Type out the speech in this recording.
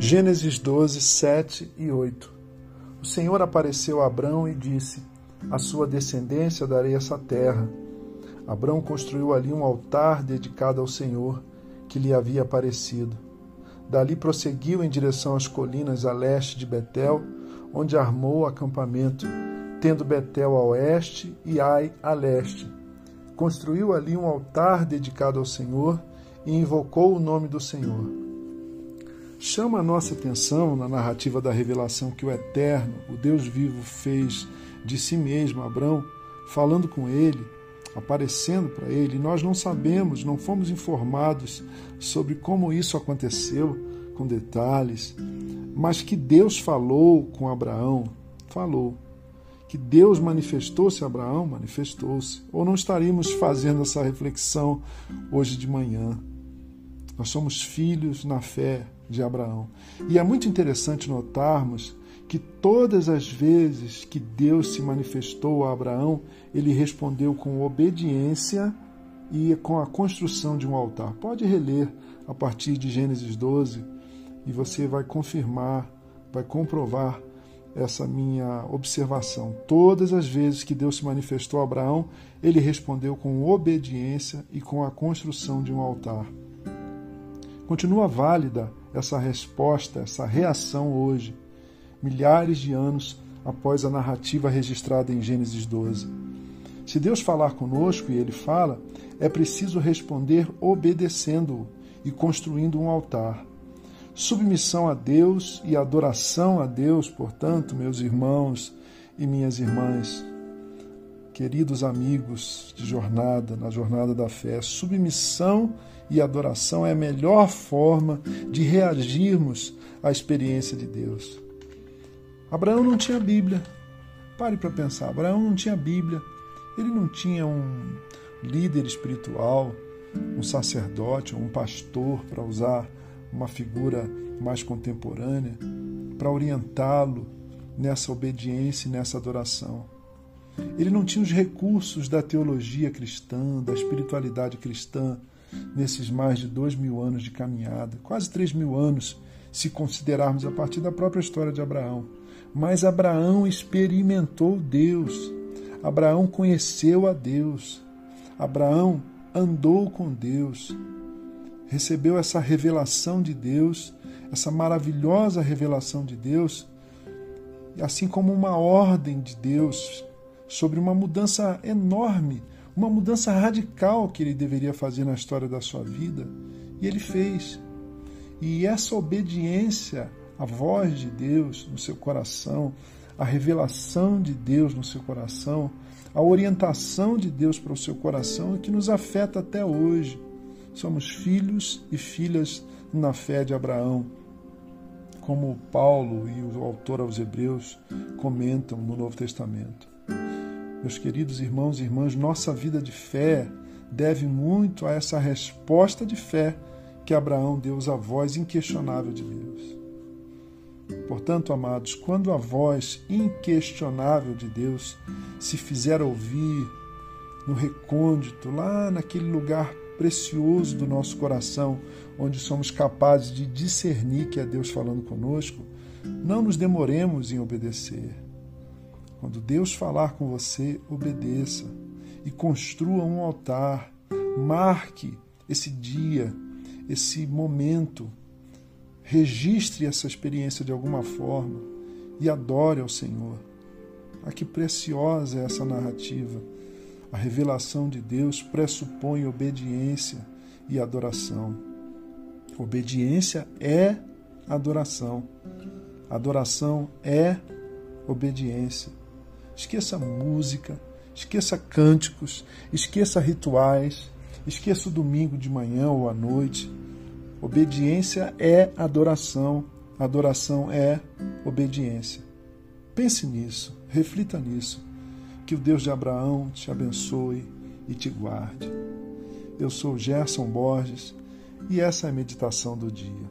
Gênesis 12, 7 e 8 O Senhor apareceu a Abrão e disse: A sua descendência darei essa terra. Abrão construiu ali um altar dedicado ao Senhor, que lhe havia aparecido. Dali prosseguiu em direção às colinas a leste de Betel, onde armou acampamento, tendo Betel a oeste e Ai a leste. Construiu ali um altar dedicado ao Senhor e invocou o nome do Senhor chama a nossa atenção na narrativa da revelação que o Eterno, o Deus vivo, fez de si mesmo a Abraão, falando com ele, aparecendo para ele. Nós não sabemos, não fomos informados sobre como isso aconteceu com detalhes, mas que Deus falou com Abraão, falou. Que Deus manifestou-se a Abraão, manifestou-se. Ou não estaríamos fazendo essa reflexão hoje de manhã. Nós somos filhos na fé, de Abraão. E é muito interessante notarmos que todas as vezes que Deus se manifestou a Abraão, ele respondeu com obediência e com a construção de um altar. Pode reler a partir de Gênesis 12 e você vai confirmar, vai comprovar essa minha observação. Todas as vezes que Deus se manifestou a Abraão, ele respondeu com obediência e com a construção de um altar. Continua válida essa resposta, essa reação hoje, milhares de anos após a narrativa registrada em Gênesis 12. Se Deus falar conosco, e Ele fala, é preciso responder obedecendo-o e construindo um altar. Submissão a Deus e adoração a Deus, portanto, meus irmãos e minhas irmãs, queridos amigos de jornada, na jornada da fé, submissão e adoração é a melhor forma de reagirmos à experiência de Deus. Abraão não tinha Bíblia. Pare para pensar. Abraão não tinha Bíblia. Ele não tinha um líder espiritual, um sacerdote, um pastor, para usar uma figura mais contemporânea, para orientá-lo nessa obediência e nessa adoração. Ele não tinha os recursos da teologia cristã, da espiritualidade cristã, nesses mais de dois mil anos de caminhada, quase três mil anos, se considerarmos a partir da própria história de Abraão. Mas Abraão experimentou Deus, Abraão conheceu a Deus, Abraão andou com Deus, recebeu essa revelação de Deus, essa maravilhosa revelação de Deus, assim como uma ordem de Deus sobre uma mudança enorme uma mudança radical que ele deveria fazer na história da sua vida, e ele fez. E essa obediência à voz de Deus no seu coração, a revelação de Deus no seu coração, a orientação de Deus para o seu coração é que nos afeta até hoje. Somos filhos e filhas na fé de Abraão, como Paulo e o autor aos Hebreus comentam no Novo Testamento. Meus queridos irmãos e irmãs, nossa vida de fé deve muito a essa resposta de fé que Abraão deu à voz inquestionável de Deus. Portanto, amados, quando a voz inquestionável de Deus se fizer ouvir no recôndito, lá naquele lugar precioso do nosso coração, onde somos capazes de discernir que é Deus falando conosco, não nos demoremos em obedecer quando Deus falar com você, obedeça e construa um altar. Marque esse dia, esse momento. Registre essa experiência de alguma forma e adore ao Senhor. Ah, que preciosa é essa narrativa. A revelação de Deus pressupõe obediência e adoração. Obediência é adoração. Adoração é obediência. Esqueça música, esqueça cânticos, esqueça rituais, esqueça o domingo de manhã ou à noite. Obediência é adoração, adoração é obediência. Pense nisso, reflita nisso. Que o Deus de Abraão te abençoe e te guarde. Eu sou Gerson Borges e essa é a meditação do dia.